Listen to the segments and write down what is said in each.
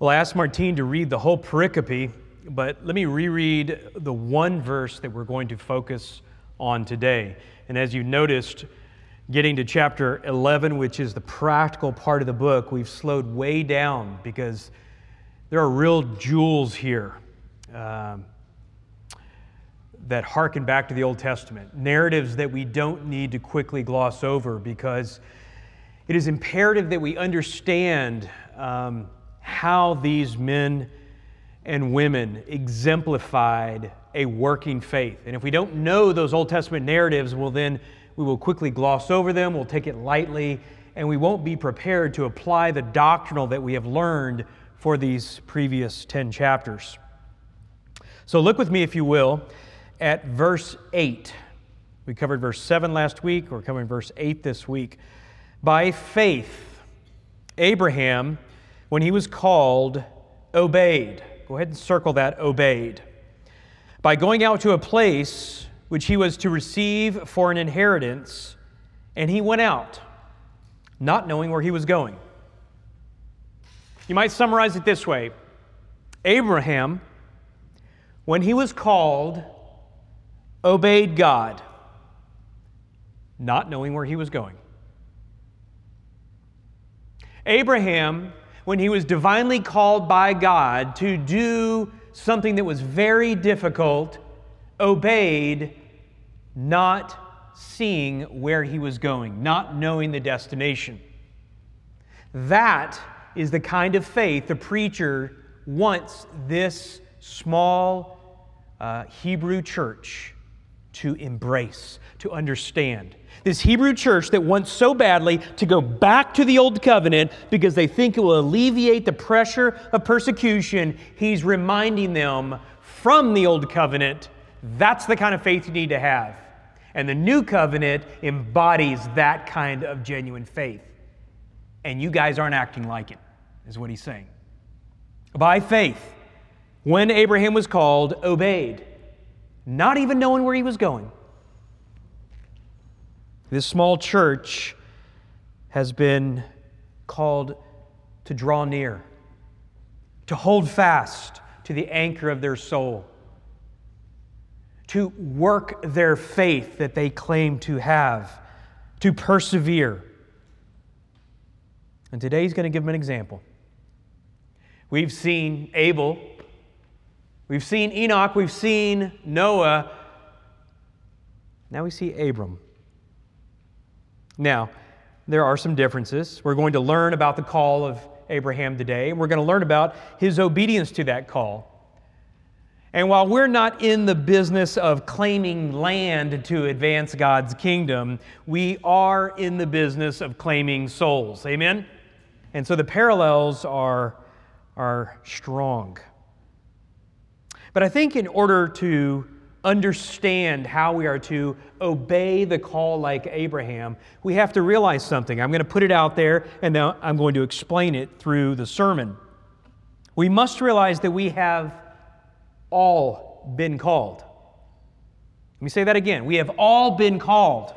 Well, I asked Martine to read the whole pericope, but let me reread the one verse that we're going to focus on today. And as you noticed, getting to chapter 11, which is the practical part of the book, we've slowed way down because there are real jewels here um, that harken back to the Old Testament, narratives that we don't need to quickly gloss over because it is imperative that we understand. Um, how these men and women exemplified a working faith. And if we don't know those Old Testament narratives, well, then we will quickly gloss over them, we'll take it lightly, and we won't be prepared to apply the doctrinal that we have learned for these previous 10 chapters. So look with me, if you will, at verse 8. We covered verse 7 last week, we're covering verse 8 this week. By faith, Abraham when he was called, obeyed. Go ahead and circle that, obeyed. By going out to a place which he was to receive for an inheritance, and he went out, not knowing where he was going. You might summarize it this way Abraham, when he was called, obeyed God, not knowing where he was going. Abraham when he was divinely called by God to do something that was very difficult, obeyed, not seeing where he was going, not knowing the destination. That is the kind of faith the preacher wants this small uh, Hebrew church to embrace, to understand. This Hebrew church that wants so badly to go back to the old covenant because they think it will alleviate the pressure of persecution, he's reminding them from the old covenant that's the kind of faith you need to have. And the new covenant embodies that kind of genuine faith. And you guys aren't acting like it, is what he's saying. By faith, when Abraham was called, obeyed not even knowing where he was going. This small church has been called to draw near, to hold fast to the anchor of their soul, to work their faith that they claim to have, to persevere. And today he's going to give them an example. We've seen Abel We've seen Enoch, we've seen Noah. Now we see Abram. Now, there are some differences. We're going to learn about the call of Abraham today, and we're going to learn about his obedience to that call. And while we're not in the business of claiming land to advance God's kingdom, we are in the business of claiming souls. Amen? And so the parallels are, are strong. But I think in order to understand how we are to obey the call like Abraham, we have to realize something. I'm going to put it out there and now I'm going to explain it through the sermon. We must realize that we have all been called. Let me say that again. We have all been called.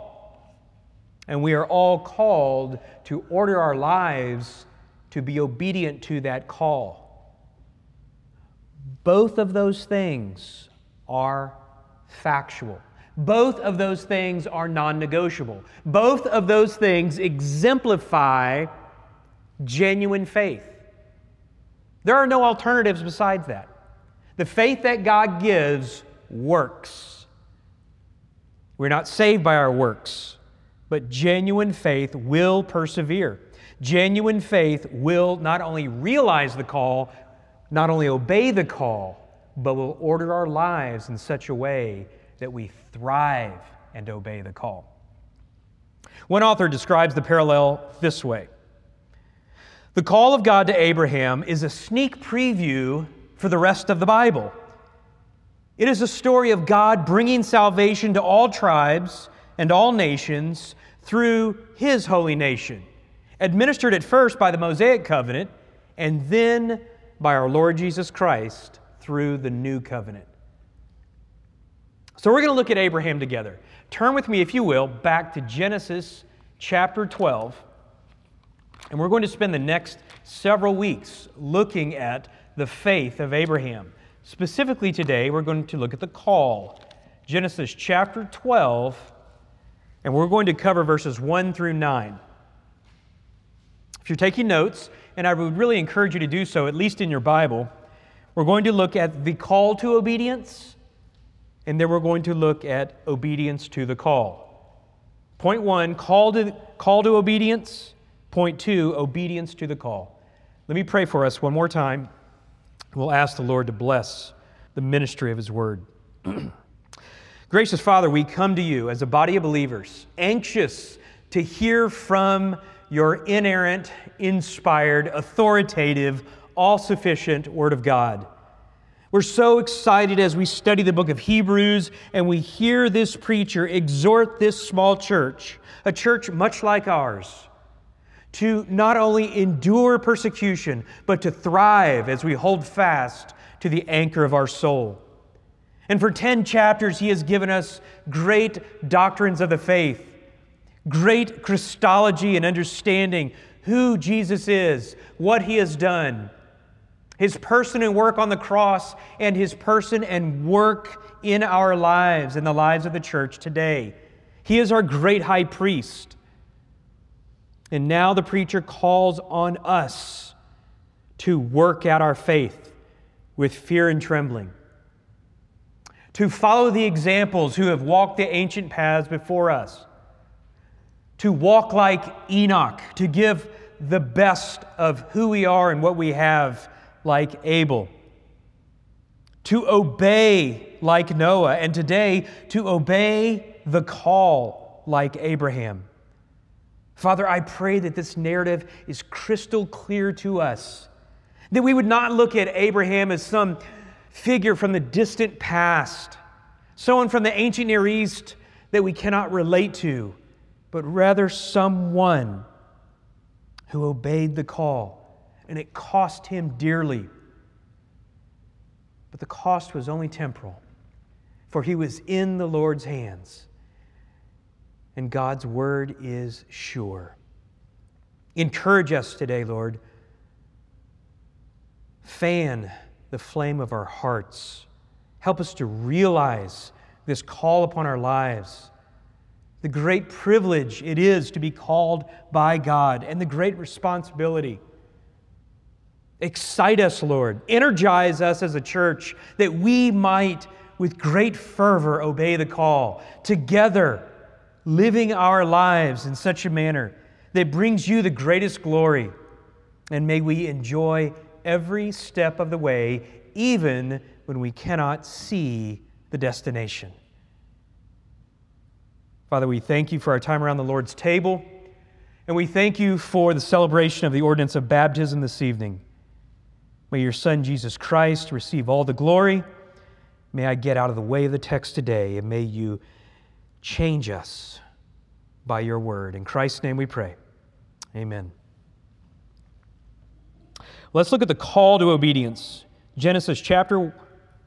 And we are all called to order our lives to be obedient to that call. Both of those things are factual. Both of those things are non negotiable. Both of those things exemplify genuine faith. There are no alternatives besides that. The faith that God gives works. We're not saved by our works, but genuine faith will persevere. Genuine faith will not only realize the call, not only obey the call, but will order our lives in such a way that we thrive and obey the call. One author describes the parallel this way The call of God to Abraham is a sneak preview for the rest of the Bible. It is a story of God bringing salvation to all tribes and all nations through his holy nation, administered at first by the Mosaic covenant and then by our Lord Jesus Christ through the new covenant. So we're going to look at Abraham together. Turn with me, if you will, back to Genesis chapter 12. And we're going to spend the next several weeks looking at the faith of Abraham. Specifically, today, we're going to look at the call, Genesis chapter 12, and we're going to cover verses 1 through 9. If you're taking notes, and I would really encourage you to do so, at least in your Bible, we're going to look at the call to obedience, and then we're going to look at obedience to the call. Point one, call to, call to obedience. Point two, obedience to the call. Let me pray for us one more time. We'll ask the Lord to bless the ministry of His word. Gracious Father, we come to you as a body of believers, anxious to hear from your inerrant, inspired, authoritative, all sufficient Word of God. We're so excited as we study the book of Hebrews and we hear this preacher exhort this small church, a church much like ours, to not only endure persecution, but to thrive as we hold fast to the anchor of our soul. And for 10 chapters, he has given us great doctrines of the faith, great Christology and understanding who Jesus is, what he has done, his person and work on the cross, and his person and work in our lives, in the lives of the church today. He is our great high priest. And now the preacher calls on us to work out our faith with fear and trembling, to follow the examples who have walked the ancient paths before us, to walk like Enoch, to give the best of who we are and what we have, like Abel, to obey like Noah, and today to obey the call like Abraham. Father, I pray that this narrative is crystal clear to us, that we would not look at Abraham as some figure from the distant past, someone from the ancient Near East that we cannot relate to, but rather someone who obeyed the call, and it cost him dearly. But the cost was only temporal, for he was in the Lord's hands and God's word is sure. Encourage us today, Lord. Fan the flame of our hearts. Help us to realize this call upon our lives, the great privilege it is to be called by God, and the great responsibility. Excite us, Lord. Energize us as a church that we might, with great fervor, obey the call. Together, living our lives in such a manner that brings you the greatest glory. And may we enjoy every step of the way, even when we cannot see the destination. Father, we thank you for our time around the Lord's table, and we thank you for the celebration of the ordinance of baptism this evening. May your Son, Jesus Christ, receive all the glory. May I get out of the way of the text today, and may you Change us by your word. In Christ's name we pray. Amen. Let's look at the call to obedience. Genesis chapter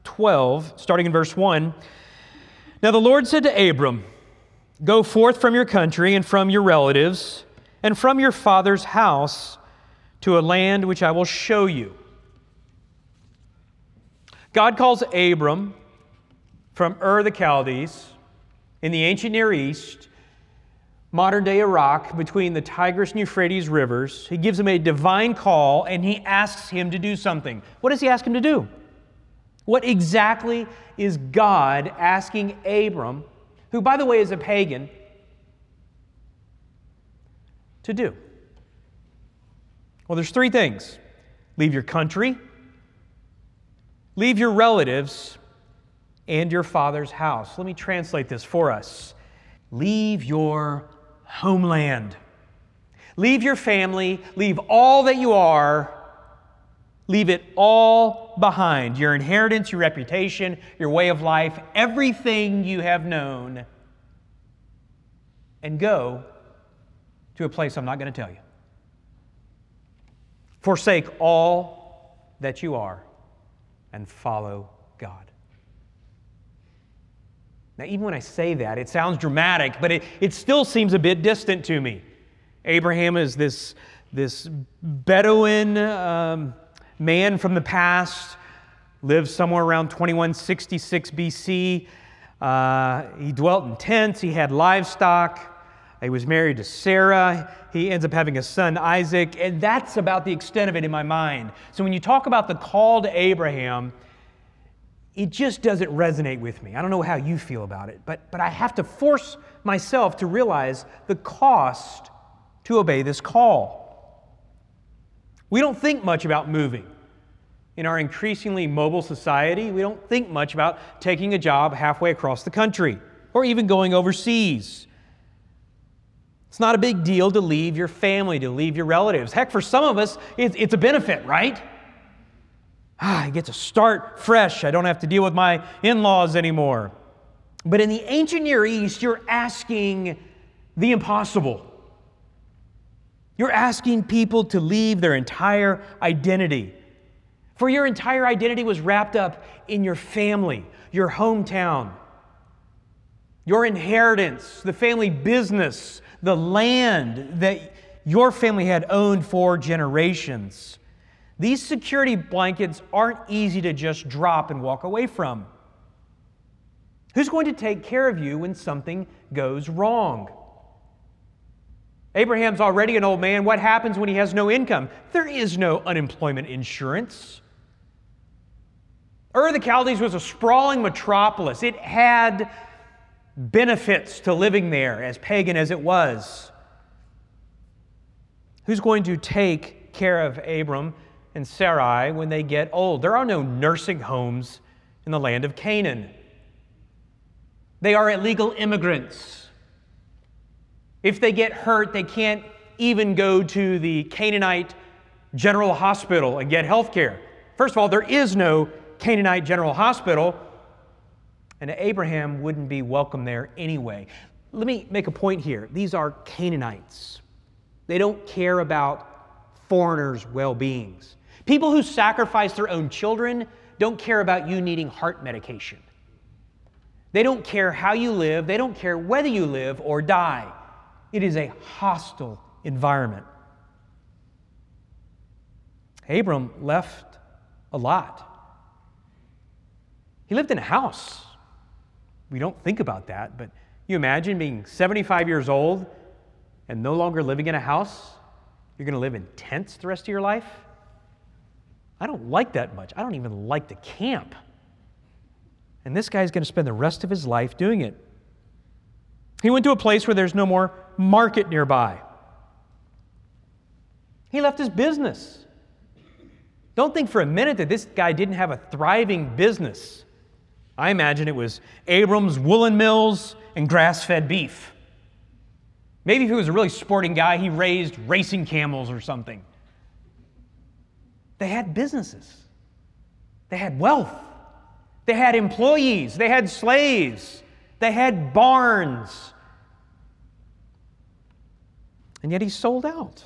12, starting in verse 1. Now the Lord said to Abram, Go forth from your country and from your relatives and from your father's house to a land which I will show you. God calls Abram from Ur the Chaldees in the ancient Near East, modern day Iraq, between the Tigris and Euphrates rivers. He gives him a divine call and he asks him to do something. What does he ask him to do? What exactly is God asking Abram, who, by the way, is a pagan, to do? Well, there's three things leave your country, leave your relatives, and your father's house. Let me translate this for us. Leave your homeland. Leave your family, leave all that you are, leave it all behind your inheritance, your reputation, your way of life, everything you have known, and go to a place I'm not going to tell you. Forsake all that you are and follow God. Now, even when I say that, it sounds dramatic, but it, it still seems a bit distant to me. Abraham is this this Bedouin um, man from the past, lived somewhere around 2166 BC. Uh, he dwelt in tents, he had livestock. He was married to Sarah. He ends up having a son, Isaac, and that's about the extent of it in my mind. So when you talk about the call to Abraham, it just doesn't resonate with me. I don't know how you feel about it, but, but I have to force myself to realize the cost to obey this call. We don't think much about moving. In our increasingly mobile society, we don't think much about taking a job halfway across the country or even going overseas. It's not a big deal to leave your family, to leave your relatives. Heck, for some of us, it's, a benefit, right? Ah, I get to start fresh. I don't have to deal with my in laws anymore. But in the ancient Near East, you're asking the impossible. You're asking people to leave their entire identity. For your entire identity was wrapped up in your family, your hometown, your inheritance, the family business, the land that your family had owned for generations. These security blankets aren't easy to just drop and walk away from. Who's going to take care of you when something goes wrong? Abraham's already an old man. What happens when he has no income? There is no unemployment insurance. Ur the Chaldees was a sprawling metropolis. It had benefits to living there, as pagan as it was. Who's going to take care of Abram and Sarai when they get old? There are no nursing homes in the land of Canaan. They are illegal immigrants. If they get hurt, they can't even go to the Canaanite General Hospital and get health care. First of all, there is no Canaanite General Hospital, and Abraham wouldn't be welcome there anyway. Let me make a point here. These are Canaanites. They don't care about foreigners' well beings. People who sacrifice their own children don't care about you needing heart medication. They don't care how you live, they don't care whether you live or die. It is a hostile environment. Abram left a lot. He lived in a house. We don't think about that, but you imagine being 75 years old and no longer living in a house? You're going to live in tents the rest of your life? I don't like that much. I don't even like to camp. And this guy's going to spend the rest of his life doing it. He went to a place where there's no more market nearby. He left his business. Don't think for a minute that this guy didn't have a thriving business. I imagine it was Abram's woolen mills and grass fed beef. Maybe if he was a really sporting guy, he raised racing camels or something. They had businesses, they had wealth, they had employees, they had slaves, they had barns. And yet he sold out.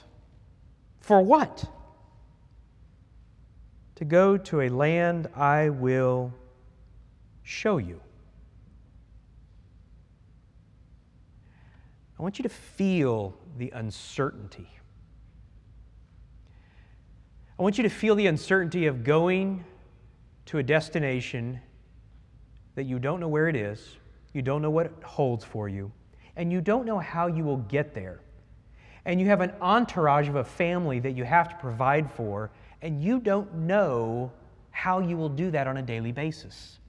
For what? To go to a land I will show you. I want you to feel the uncertainty. I want you to feel the uncertainty of going to a destination that you don't know where it is, you don't know what it holds for you, and you don't know how you will get there. And you have an entourage of a family that you have to provide for, and you don't know how you will do that on a daily basis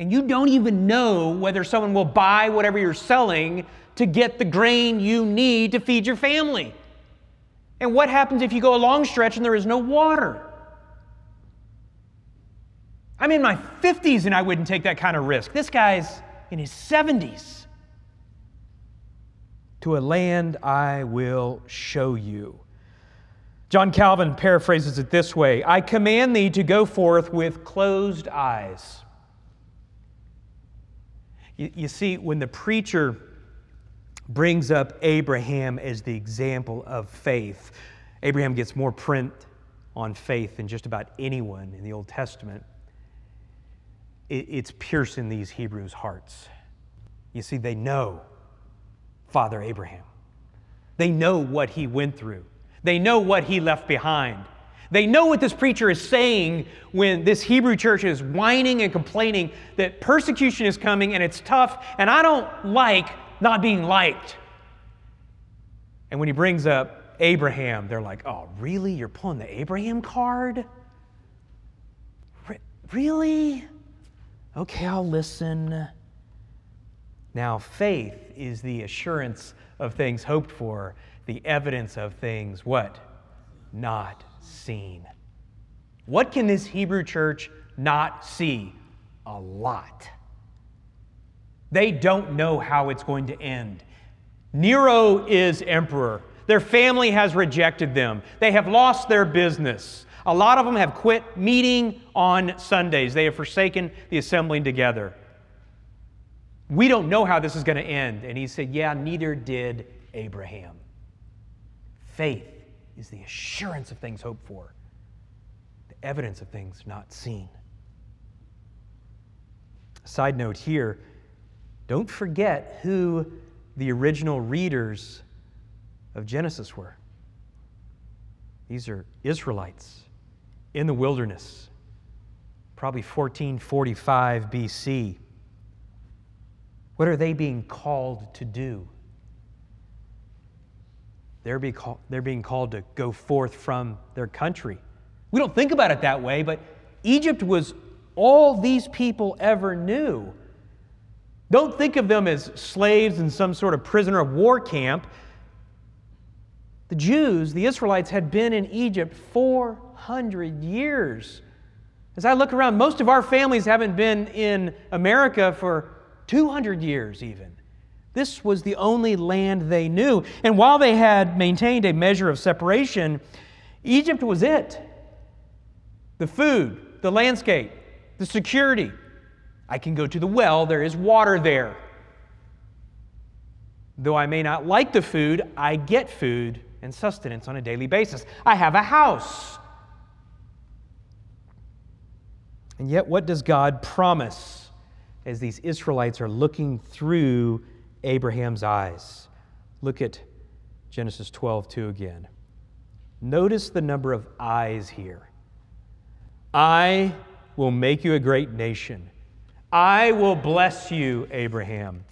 and you don't even know whether someone will buy whatever you're selling to get the grain you need to feed your family. And what happens if you go a long stretch and there is no water? I'm in my 50s and I wouldn't take that kind of risk. This guy's in his 70s. To a land I will show you. John Calvin paraphrases it this way I command thee to go forth with closed eyes. You, you see, when the preacher brings up Abraham as the example of faith, Abraham gets more print on faith than just about anyone in the Old Testament. It, it's piercing these Hebrews' hearts. You see, they know Father Abraham. They know what he went through. They know what he left behind. They know what this preacher is saying when this Hebrew church is whining and complaining that persecution is coming and it's tough, and I don't like not being liked. And when he brings up Abraham, they're like, oh, really? You're pulling the Abraham card? Re- really? Okay, I'll listen. Now, faith is the assurance of things hoped for, the evidence of things what? Not seen. What can this Hebrew church not see? A lot. They don't know how it's going to end. Nero is emperor. Their family has rejected them. They have lost their business. A lot of them have quit meeting on Sundays. They have forsaken the assembling together. We don't know how this is going to end. And he said, Yeah, neither did Abraham. Faith is the assurance of things hoped for, the evidence of things not seen. Side note here don't forget who the original readers of Genesis were. These are Israelites in the wilderness, probably 1445 BC. What are they being called to do? They're, be call, they're being called to go forth from their country. We don't think about it that way, but Egypt was all these people ever knew. Don't think of them as slaves in some sort of prisoner of war camp. The Jews, the Israelites, had been in Egypt 400 years. As I look around, most of our families haven't been in America for 200 years, even. This was the only land they knew. And while they had maintained a measure of separation, Egypt was it the food, the landscape, the security. I can go to the well, there is water there. Though I may not like the food, I get food and sustenance on a daily basis. I have a house. And yet, what does God promise as these Israelites are looking through Abraham's eyes? Look at Genesis 12, 2 again. Notice the number of eyes here. I will make you a great nation. I will bless you, Abraham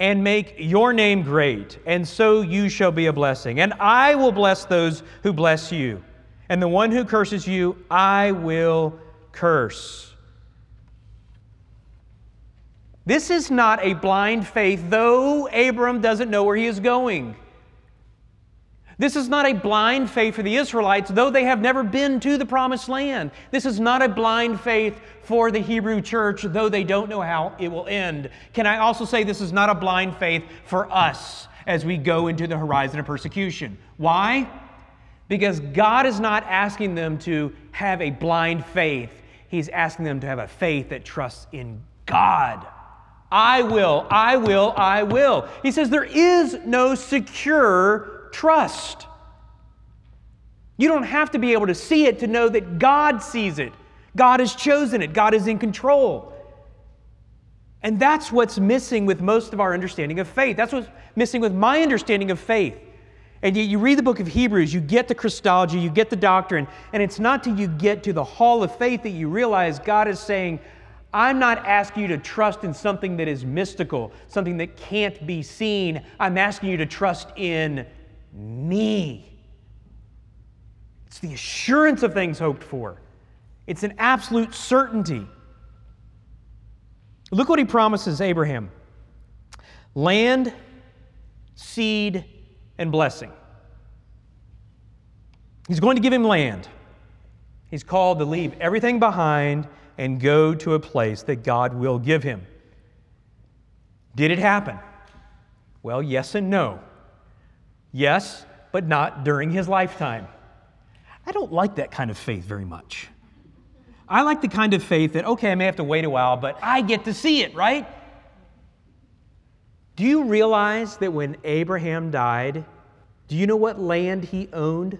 and make your name great, and so you shall be a blessing. And I will bless those who bless you, and the one who curses you, I will curse. This is not a blind faith, though Abram doesn't know where he is going. This is not a blind faith for the Israelites, though they have never been to the promised land. This is not a blind faith for the Hebrew church, though they don't know how it will end. Can I also say this is not a blind faith for us as we go into the horizon of persecution? Why? Because God is not asking them to have a blind faith, He's asking them to have a faith that trusts in God. I will, I will, I will. He says there is no secure trust. You don't have to be able to see it to know that God sees it. God has chosen it. God is in control. And that's what's missing with most of our understanding of faith. That's what's missing with my understanding of faith. And yet, you read the book of Hebrews, you get the Christology, you get the doctrine, and it's not till you get to the hall of faith that you realize God is saying, I'm not asking you to trust in something that is mystical, something that can't be seen. I'm asking you to trust in me. It's the assurance of things hoped for, it's an absolute certainty. Look what he promises Abraham land, seed, and blessing. He's going to give him land. He's called to leave everything behind and go to a place that God will give him. Did it happen? Well, yes and no. Yes, but not during his lifetime. I don't like that kind of faith very much. I like the kind of faith that, okay, I may have to wait a while, but I get to see it, right? Do you realize that when Abraham died, do you know what land he owned?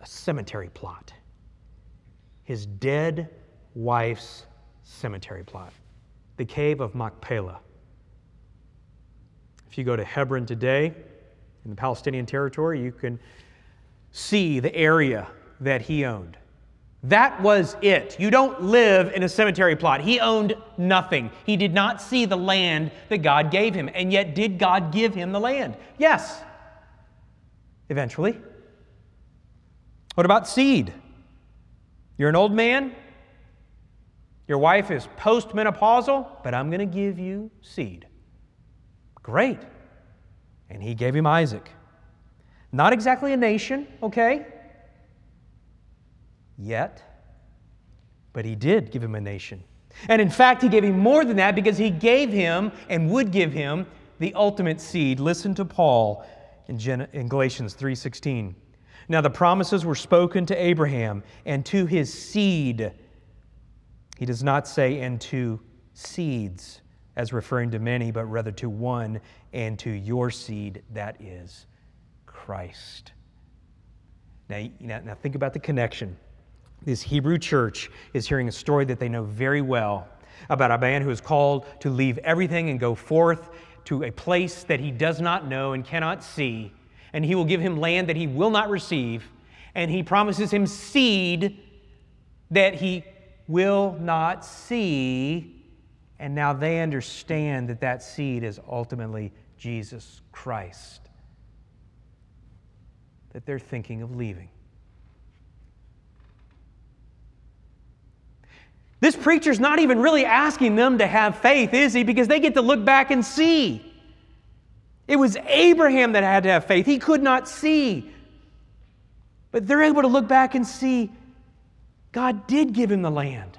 A cemetery plot. His dead wife's cemetery plot, the cave of Machpelah. If you go to Hebron today, in the Palestinian territory, you can see the area that he owned. That was it. You don't live in a cemetery plot. He owned nothing. He did not see the land that God gave him. And yet, did God give him the land? Yes. Eventually. What about seed? You're an old man. Your wife is postmenopausal, but I'm going to give you seed. Great. And he gave him Isaac. Not exactly a nation, okay? yet, but he did give him a nation. And in fact, he gave him more than that because he gave him and would give him the ultimate seed. Listen to Paul in, Gen- in Galatians 3:16. Now the promises were spoken to Abraham and to his seed. He does not say and to seeds as referring to many, but rather to one and to your seed, that is Christ. Now, now, think about the connection this Hebrew church is hearing a story that they know very well about a man who is called to leave everything and go forth to a place that he does not know and cannot see. And he will give him land that he will not receive. And he promises him seed that he will not see. And now they understand that that seed is ultimately Jesus Christ. That they're thinking of leaving. This preacher's not even really asking them to have faith, is he? Because they get to look back and see. It was Abraham that had to have faith. He could not see. But they're able to look back and see God did give him the land.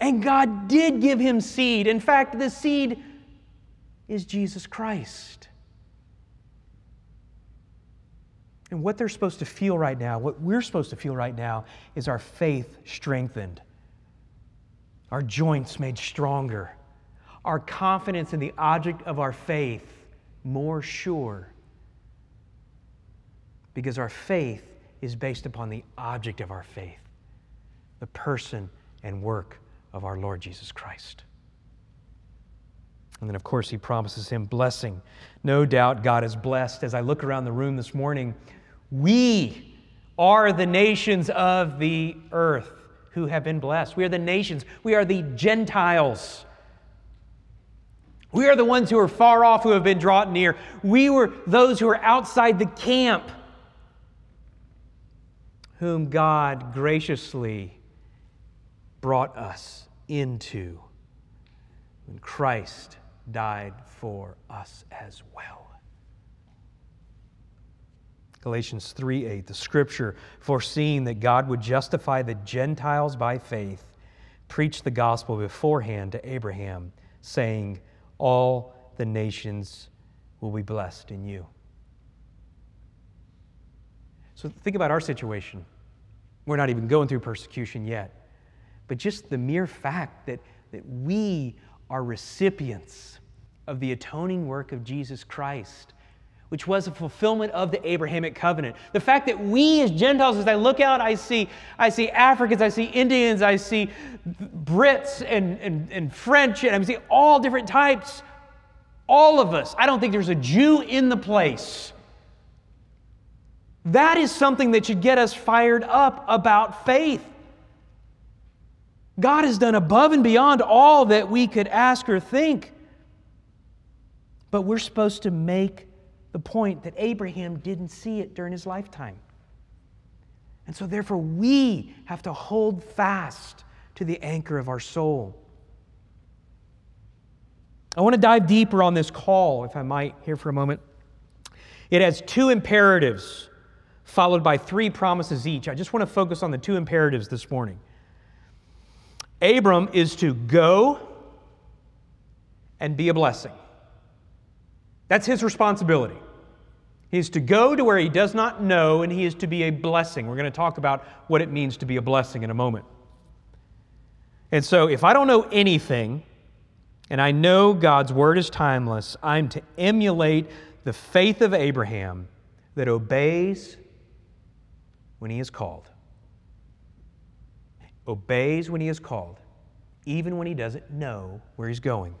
And God did give him seed. In fact, the seed is Jesus Christ. And what they're supposed to feel right now, what we're supposed to feel right now, is our faith strengthened our joints made stronger, our confidence in the object of our faith more sure. Because our faith is based upon the object of our faith, the person and work of our Lord Jesus Christ. And then, of course, he promises him blessing. No doubt God is blessed. As I look around the room this morning, we are the nations of the earth who have been blessed. We are the nations. We are the Gentiles. We are the ones who are far off who have been brought near. We were those who are outside the camp, whom God graciously brought us into when Christ died for us as well. Galatians 3 8, the scripture foreseeing that God would justify the Gentiles by faith, preached the gospel beforehand to Abraham, saying, All the nations will be blessed in you. So think about our situation. We're not even going through persecution yet. But just the mere fact that, that we are recipients of the atoning work of Jesus Christ which was a fulfillment of the Abrahamic covenant. The fact that we as Gentiles, as I look out, I see, I see Africans, I see Indians, I see Brits and, and, and French, and I see all different types. All of us. I don't think there's a Jew in the place. That is something that should get us fired up about faith. God has done above and beyond all that we could ask or think. But we're supposed to make the point that Abraham didn't see it during his lifetime. And so, therefore, we have to hold fast to the anchor of our soul. I want to dive deeper on this call, if I might, here for a moment. It has two imperatives followed by three promises each. I just want to focus on the two imperatives this morning. Abram is to go and be a blessing. That's his responsibility. He is to go to where he does not know, and he is to be a blessing. We're going to talk about what it means to be a blessing in a moment. And so, if I don't know anything, and I know God's word is timeless, I'm to emulate the faith of Abraham that obeys when he is called. Obeys when he is called, even when he doesn't know where he's going.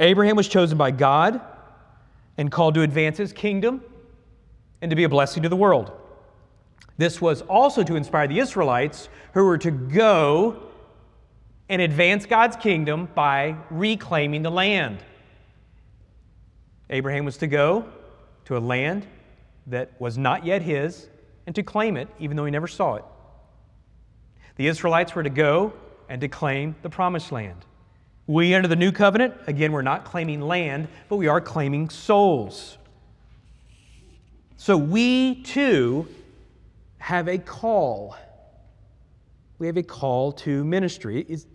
Abraham was chosen by God and called to advance his kingdom and to be a blessing to the world. This was also to inspire the Israelites who were to go and advance God's kingdom by reclaiming the land. Abraham was to go to a land that was not yet his and to claim it, even though he never saw it. The Israelites were to go and to claim the promised land. We, under the new covenant, again, we're not claiming land, but we are claiming souls. So we too have a call. We have a call to ministry. Is,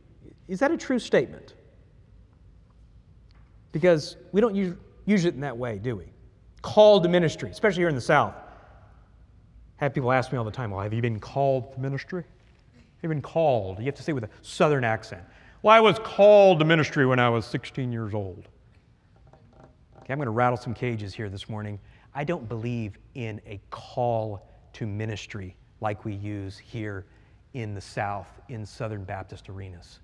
is that a true statement? Because we don't use, use it in that way, do we? Called to ministry, especially here in the South. I have people ask me all the time, well, have you been called to ministry? Have you been called? You have to say with a southern accent. Well, I was called to ministry when I was 16 years old. Okay, I'm going to rattle some cages here this morning. I don't believe in a call to ministry like we use here in the South in Southern Baptist arenas.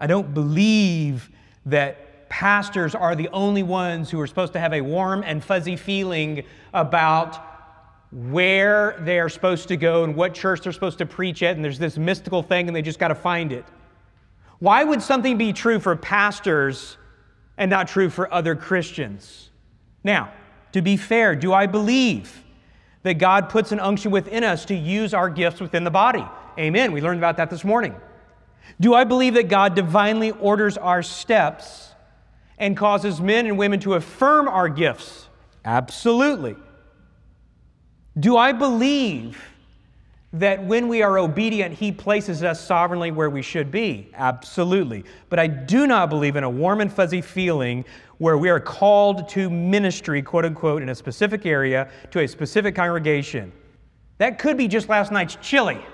I don't believe that pastors are the only ones who are supposed to have a warm and fuzzy feeling about where they're supposed to go and what church they're supposed to preach at, and there's this mystical thing and they just got to find it. Why would something be true for pastors and not true for other Christians? Now, to be fair, do I believe that God puts an unction within us to use our gifts within the body? Amen. We learned about that this morning. Do I believe that God divinely orders our steps and causes men and women to affirm our gifts? Absolutely. Do I believe that when we are obedient, He places us sovereignly where we should be? Absolutely. But I do not believe in a warm and fuzzy feeling where we are called to ministry, quote unquote, in a specific area to a specific congregation. That could be just last night's chili.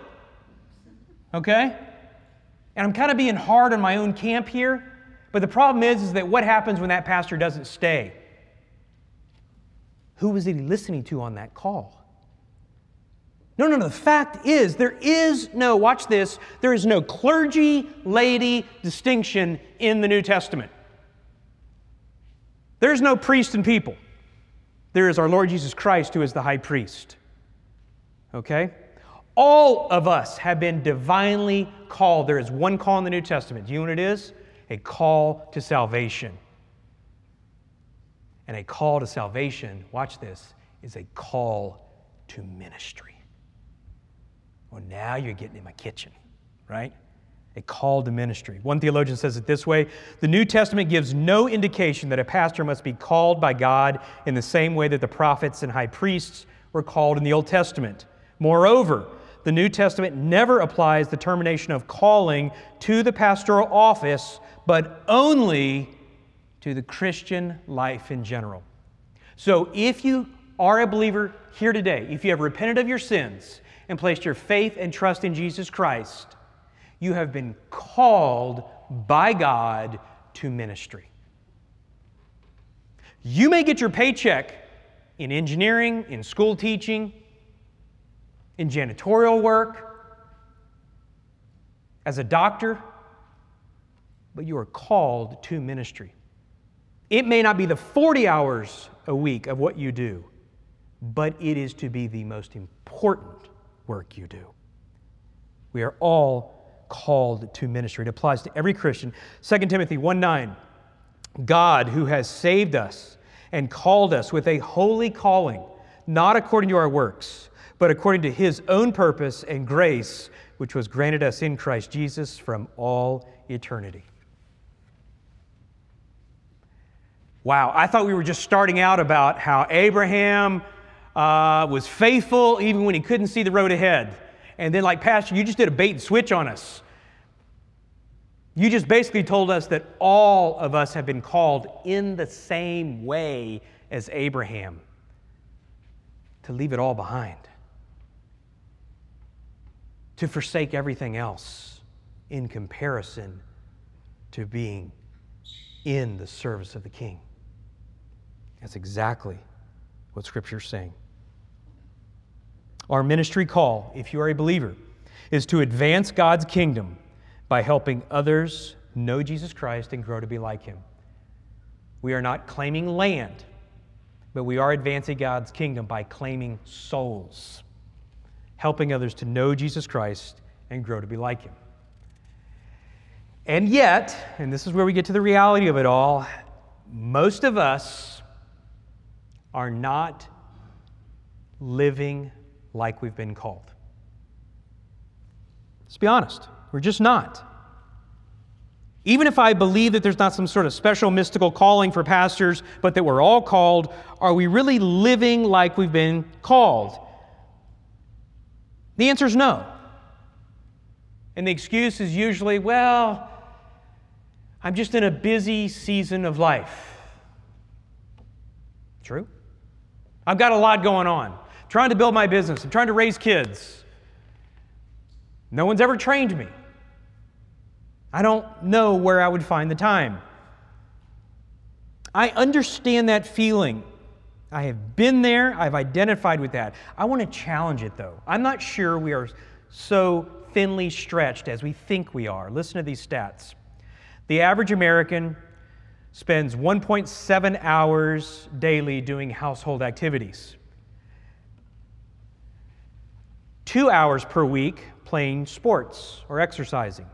Okay? And I'm kind of being hard on my own camp here, but the problem is, is that what happens when that pastor doesn't stay? Who was he listening to on that call? No, no, no. The fact is, there is no, watch this, there is no clergy laity distinction in the New Testament. There's no priest and people. There is our Lord Jesus Christ who is the high priest. Okay? All of us have been divinely called. There is one call in the New Testament. Do you know what it is? A call to salvation. And a call to salvation, watch this, is a call to ministry. Well, now you're getting in my kitchen, right? A call to ministry. One theologian says it this way The New Testament gives no indication that a pastor must be called by God in the same way that the prophets and high priests were called in the Old Testament. Moreover, the New Testament never applies the termination of calling to the pastoral office, but only to the Christian life in general. So if you are a believer here today, if you have repented of your sins, and placed your faith and trust in Jesus Christ, you have been called by God to ministry. You may get your paycheck in engineering, in school teaching, in janitorial work, as a doctor, but you are called to ministry. It may not be the 40 hours a week of what you do, but it is to be the most important work you do. We are all called to ministry. It applies to every Christian. 2 Timothy 1 9, God who has saved us and called us with a holy calling, not according to our works, but according to his own purpose and grace, which was granted us in Christ Jesus from all eternity. Wow, I thought we were just starting out about how Abraham uh, was faithful even when he couldn't see the road ahead. And then, like, Pastor, you just did a bait and switch on us. You just basically told us that all of us have been called in the same way as Abraham to leave it all behind, to forsake everything else in comparison to being in the service of the King. That's exactly what Scripture's saying. Our ministry call, if you are a believer, is to advance God's kingdom by helping others know Jesus Christ and grow to be like him. We are not claiming land, but we are advancing God's kingdom by claiming souls, helping others to know Jesus Christ and grow to be like him. And yet, and this is where we get to the reality of it all, most of us are not living like we've been called. Let's be honest, we're just not. Even if I believe that there's not some sort of special mystical calling for pastors, but that we're all called, are we really living like we've been called? The answer is no. And the excuse is usually, well, I'm just in a busy season of life. True. I've got a lot going on. Trying to build my business. I'm trying to raise kids. No one's ever trained me. I don't know where I would find the time. I understand that feeling. I have been there, I've identified with that. I want to challenge it though. I'm not sure we are so thinly stretched as we think we are. Listen to these stats. The average American spends 1.7 hours daily doing household activities, two hours per week playing sports or exercising,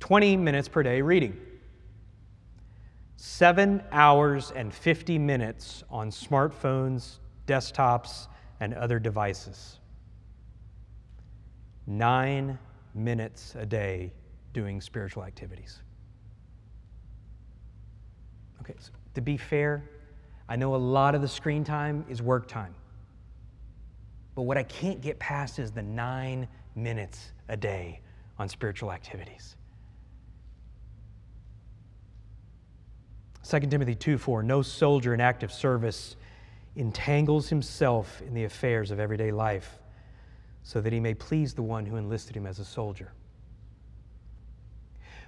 20 minutes per day reading, seven hours and 50 minutes on smartphones, desktops, and other devices, nine minutes a day doing spiritual activities. Okay, so to be fair, I know a lot of the screen time is work time. But what I can't get past is the nine minutes a day on spiritual activities. 2 Timothy 2 4 No soldier in active service entangles himself in the affairs of everyday life so that he may please the one who enlisted him as a soldier.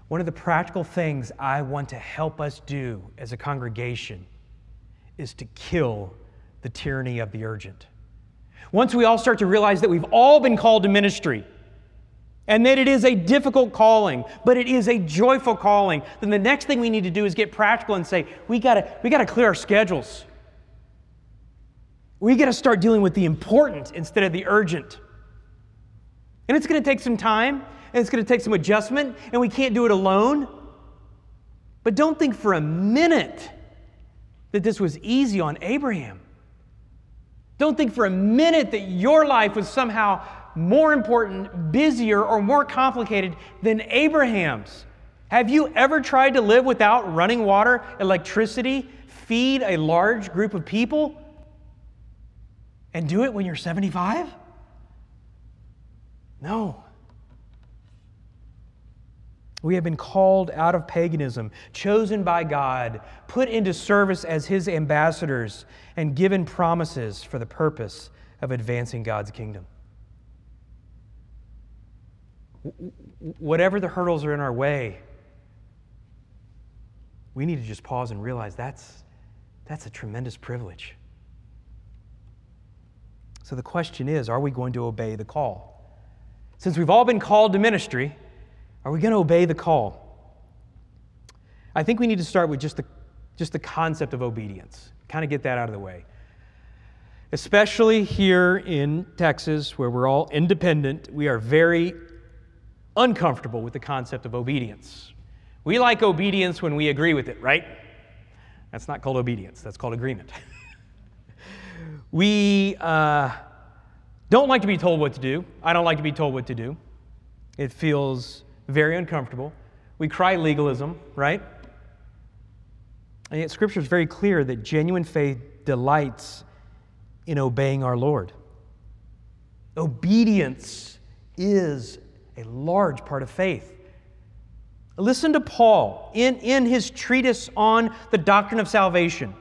One of the practical things I want to help us do as a congregation is to kill the tyranny of the urgent. Once we all start to realize that we've all been called to ministry and that it is a difficult calling, but it is a joyful calling, then the next thing we need to do is get practical and say, we gotta, we gotta clear our schedules. We gotta start dealing with the important instead of the urgent. And it's gonna take some time and it's to take some adjustment, and we can't do it alone. But don't think for a minute that this was easy on Abraham. Don't think for a minute that your life was somehow more important, busier, or more complicated than Abraham's. Have you ever tried to live without running water, electricity, feed a large group of people, and do it when you're 75? No. We have been called out of paganism, chosen by God, put into service as His ambassadors, and given promises for the purpose of advancing God's kingdom. Whatever the hurdles are in our way, we need to just pause and realize that's, that's a tremendous privilege. So the question is are we going to obey the call? Since we've all been called to ministry, are we going to obey the call? I think we need to start with just the, just the concept of obedience, kind of get that out of the way. Especially here in Texas, where we're all independent, we are very uncomfortable with the concept of obedience. We like obedience when we agree with it, right? That's not called obedience, that's called agreement. we uh, don't like to be told what to do. I don't like to be told what to do. It feels very uncomfortable. We cry legalism, right? And yet, Scripture is very clear that genuine faith delights in obeying our Lord. Obedience is a large part of faith. Listen to Paul in, in his treatise on the doctrine of salvation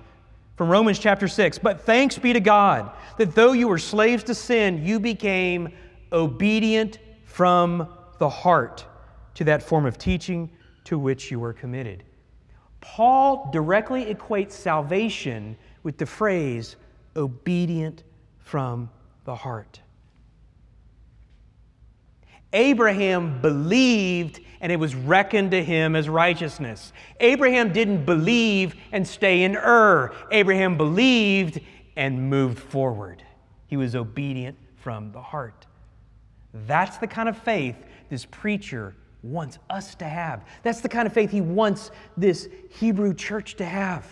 from Romans chapter 6. But thanks be to God that though you were slaves to sin, you became obedient from the heart to that form of teaching to which you were committed. Paul directly equates salvation with the phrase obedient from the heart. Abraham believed and it was reckoned to him as righteousness. Abraham didn't believe and stay in Ur. Abraham believed and moved forward. He was obedient from the heart. That's the kind of faith this preacher wants us to have. That's the kind of faith he wants this Hebrew church to have.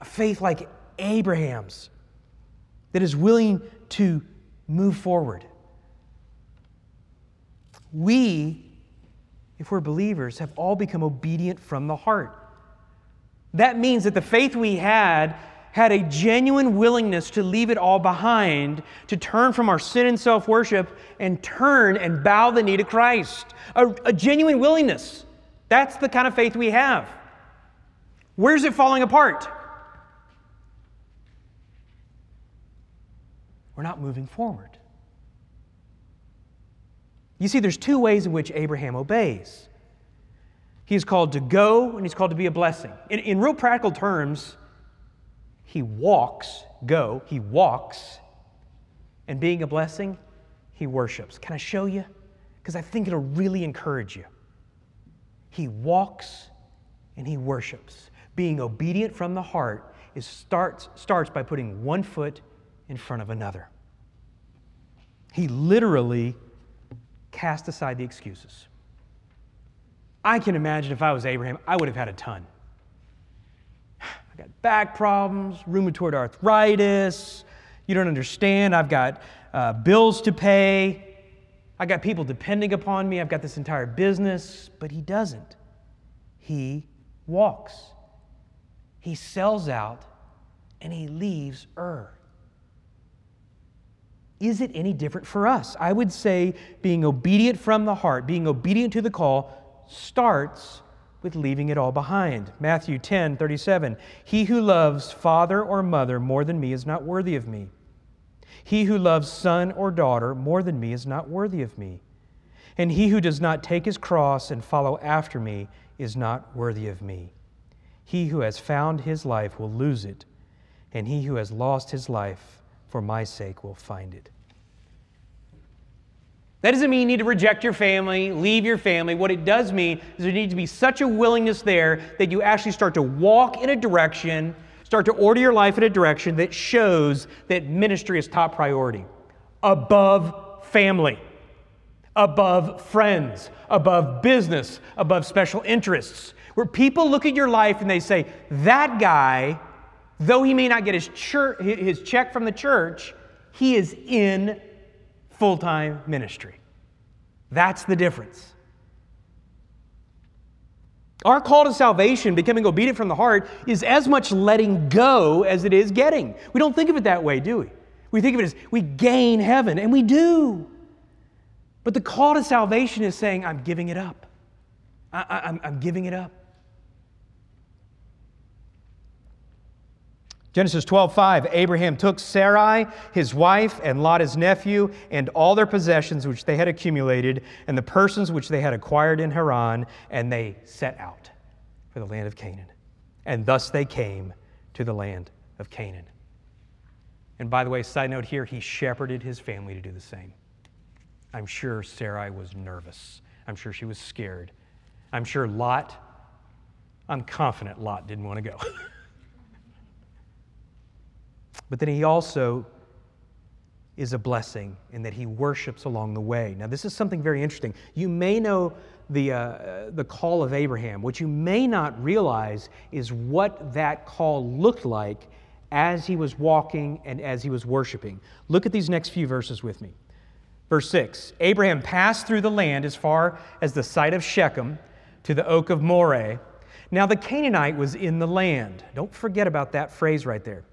A faith like Abraham's that is willing to move forward. We, if we're believers, have all become obedient from the heart. That means that the faith we had had a genuine willingness to leave it all behind, to turn from our sin and self worship and turn and bow the knee to Christ. A, a, genuine willingness. That's the kind of faith we have. Where's it falling apart? We're not moving forward. You see, there's two ways in which Abraham obeys. He's called to go and he's called to be a blessing. In, in real practical terms, he walks, go, he walks, and being a blessing, he worships. Can I show you? Because I think it'll really encourage you. He walks and he worships. Being obedient from the heart is starts, starts by putting one foot in front of another. He literally cast aside the excuses. I can imagine if I was Abraham, I would have had a ton. I got back problems, rheumatoid arthritis. You don't understand. I've got uh, bills to pay. I've got people depending upon me. I've got this entire business. But he doesn't. He walks. He sells out and he leaves Ur. Is it any different for us? I would say being obedient from the heart, being obedient to the call, starts with leaving it all behind. Matthew 10 37. He who loves father or mother more than me is not worthy of me. He who loves son or daughter more than me is not worthy of me. And he who does not take his cross and follow after me is not worthy of me. He who has found his life will lose it, and he who has lost his life for my sake will find it. That doesn't mean you need to reject your family, leave your family. What it does mean is there needs to be such a willingness there that you actually start to walk in a direction, start to order your life in a direction that shows that ministry is top priority, above family, above friends, above business, above special interests. Where people look at your life and they say, that guy, though he may not get his, church, his check from the church, he is in full time ministry. That's the difference. Our call to salvation, becoming obedient from the heart, is as much letting go as it is getting. We don't think of it that way, do we? We think of it as we gain heaven, and we do. But the call to salvation is saying, I'm giving it up. I, am giving it up. Genesis 12:5 Abraham took Sarai his wife and Lot his nephew and all their possessions which they had accumulated and the persons which they had acquired in Haran and they set out for the land of Canaan. And thus they came to the land of Canaan. And by the way, side note here, he shepherded his family to do the same. I'm sure Sarai was nervous. I'm sure she was scared. I'm sure Lot, I'm confident Lot didn't want to go. But then he also is a blessing in that he worships along the way. Now, this is something very interesting. You may know the, uh, the call of Abraham. What you may not realize is what that call looked like as he was walking and as he was worshiping. Look at these next few verses with me. Verse 6 Abraham passed through the land as far as the site of Shechem to the oak of Moreh. Now, the Canaanite was in the land. Don't forget about that phrase right there.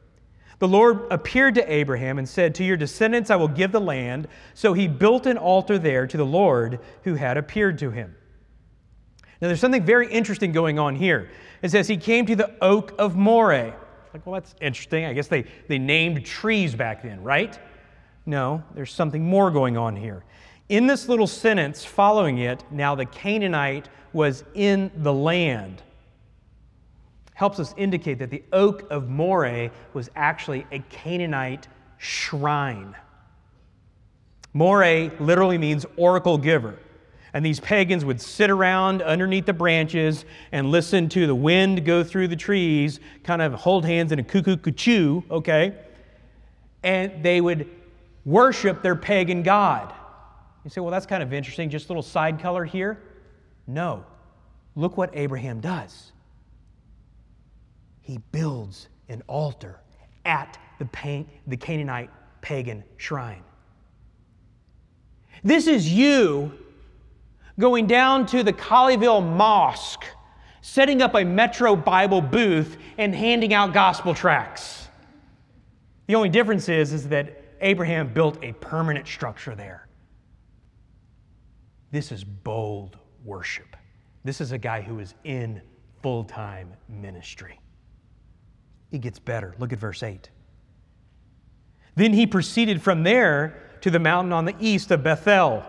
The Lord appeared to Abraham and said, To your descendants I will give the land. So he built an altar there to the Lord who had appeared to him. Now there's something very interesting going on here. It says he came to the oak of Moreh. Like, well, that's interesting. I guess they, they named trees back then, right? No, there's something more going on here. In this little sentence following it, now the Canaanite was in the land helps us indicate that the oak of Moreh was actually a Canaanite shrine. Moreh literally means oracle giver. And these pagans would sit around underneath the branches and listen to the wind go through the trees, kind of hold hands in a cuckoo cuckoo, okay? And they would worship their pagan god. You say, well, that's kind of interesting, just a little side color here. No. Look what Abraham does. He builds an altar at the, the Canaanite pagan shrine. This is you going down to the Colleyville Mosque, setting up a Metro Bible booth, and handing out gospel tracts. The only difference is, is that Abraham built a permanent structure there. This is bold worship. This is a guy who is in full time ministry. It gets better. Look at verse 8. Then he proceeded from there to the mountain on the east of Bethel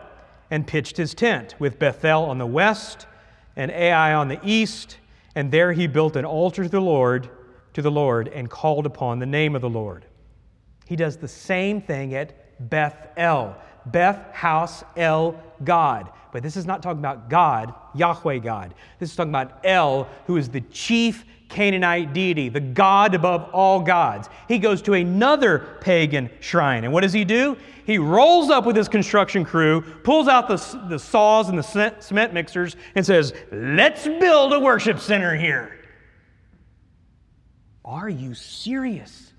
and pitched his tent, with Bethel on the west and Ai on the east. And there he built an altar to the Lord, to the Lord, and called upon the name of the Lord. He does the same thing at Bethel. Beth, house, El, God. But this is not talking about God, Yahweh God. This is talking about El, who is the chief Canaanite deity, the God above all gods. He goes to another pagan shrine. And what does he do? He rolls up with his construction crew, pulls out the, the saws and the cement mixers, and says, Let's build a worship center here. Are you serious?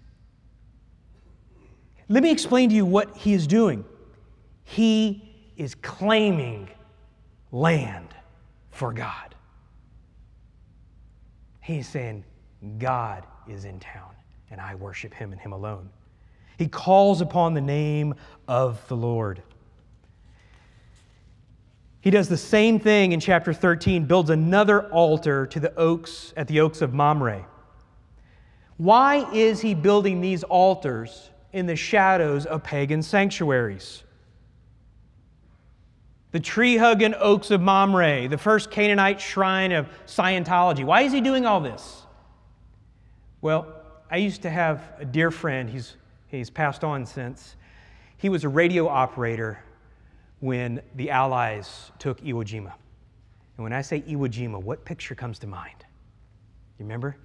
Let me explain to you what he is doing. He is claiming land for God. He's saying, God is in town, and I worship him and him alone. He calls upon the name of the Lord. He does the same thing in chapter 13, builds another altar to the oaks at the oaks of Mamre. Why is he building these altars in the shadows of pagan sanctuaries? The tree hugging oaks of Mamre, the first Canaanite shrine of Scientology. Why is he doing all this? Well, I used to have a dear friend, he's, he's passed on since. He was a radio operator when the Allies took Iwo Jima. And when I say Iwo Jima, what picture comes to mind? You remember?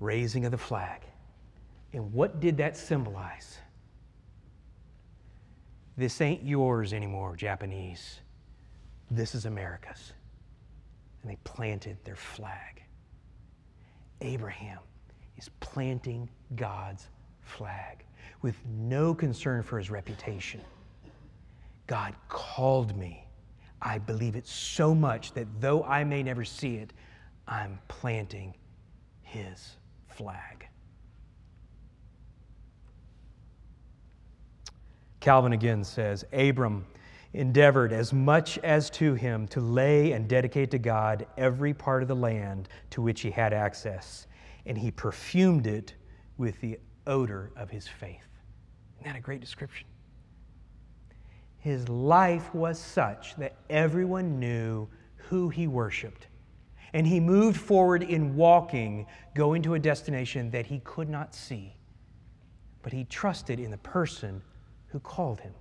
Raising of the flag. And what did that symbolize? This ain't yours anymore, Japanese. This is America's. And they planted their flag. Abraham is planting God's flag with no concern for his reputation. God called me. I believe it so much that though I may never see it, I'm planting his flag. Calvin again says Abram endeavored as much as to him to lay and dedicate to God every part of the land to which he had access, and he perfumed it with the odor of his faith. Isn't that a great description? His life was such that everyone knew who he worshiped. And he moved forward in walking, going to a destination that he could not see. But he trusted in the person who called him.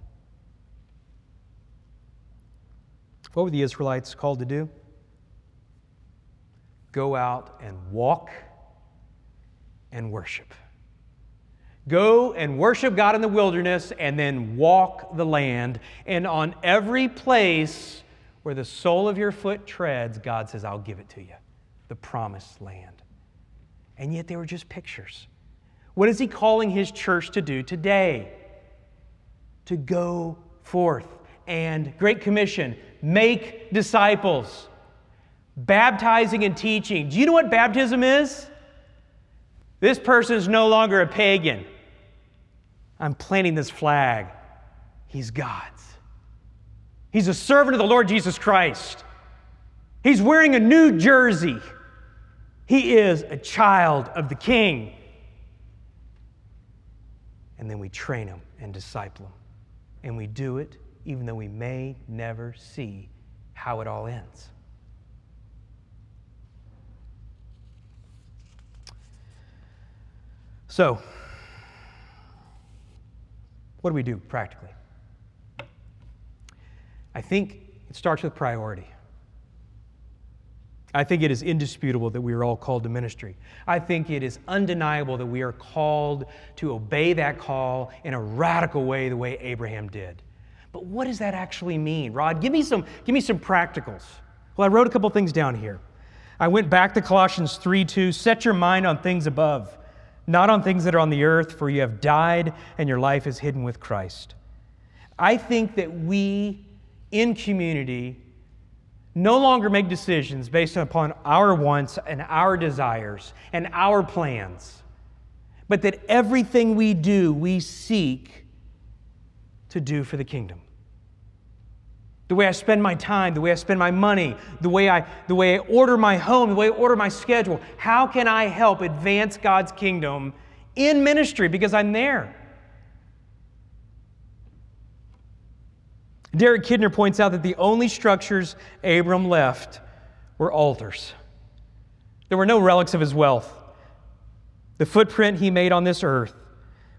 What were the Israelites called to do? Go out and walk and worship. Go and worship God in the wilderness and then walk the land. And on every place where the sole of your foot treads, God says, I'll give it to you the promised land. And yet they were just pictures. What is He calling His church to do today? To go forth. And Great Commission, make disciples, baptizing and teaching. Do you know what baptism is? This person is no longer a pagan. I'm planting this flag. He's God's. He's a servant of the Lord Jesus Christ. He's wearing a new jersey. He is a child of the King. And then we train him and disciple him and we do it even though we may never see how it all ends. So, what do we do practically? I think it starts with priority. I think it is indisputable that we are all called to ministry. I think it is undeniable that we are called to obey that call in a radical way, the way Abraham did. But what does that actually mean? Rod, give me some, give me some practicals. Well, I wrote a couple things down here. I went back to Colossians 3 2. Set your mind on things above, not on things that are on the earth, for you have died and your life is hidden with Christ. I think that we in community no longer make decisions based upon our wants and our desires and our plans, but that everything we do, we seek to do for the kingdom. The way I spend my time, the way I spend my money, the way I, the way I order my home, the way I order my schedule. How can I help advance God's kingdom in ministry because I'm there? Derek Kidner points out that the only structures Abram left were altars. There were no relics of his wealth. The footprint he made on this earth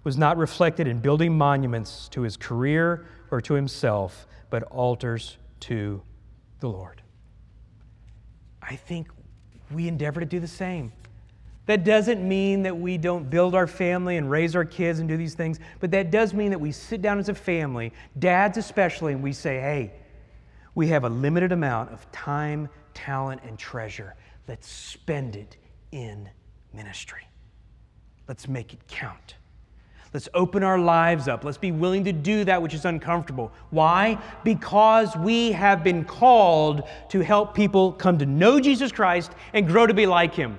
was not reflected in building monuments to his career or to himself, but altars to the Lord. I think we endeavor to do the same. That doesn't mean that we don't build our family and raise our kids and do these things, but that does mean that we sit down as a family, dads especially, and we say, hey, we have a limited amount of time, talent, and treasure. Let's spend it in ministry. Let's make it count. Let's open our lives up. Let's be willing to do that which is uncomfortable. Why? Because we have been called to help people come to know Jesus Christ and grow to be like Him.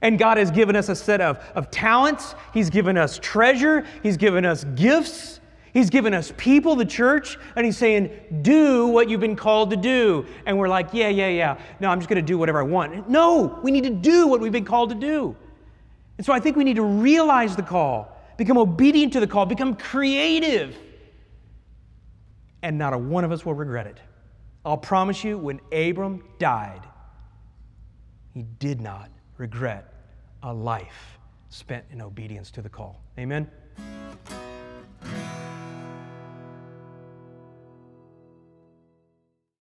And God has given us a set of, of talents, He's given us treasure, He's given us gifts, He's given us people, the church, and He's saying, Do what you've been called to do. And we're like, Yeah, yeah, yeah. No, I'm just going to do whatever I want. No, we need to do what we've been called to do. And so I think we need to realize the call, become obedient to the call, become creative. And not a one of us will regret it. I'll promise you, when Abram died, he did not regret a life spent in obedience to the call. Amen?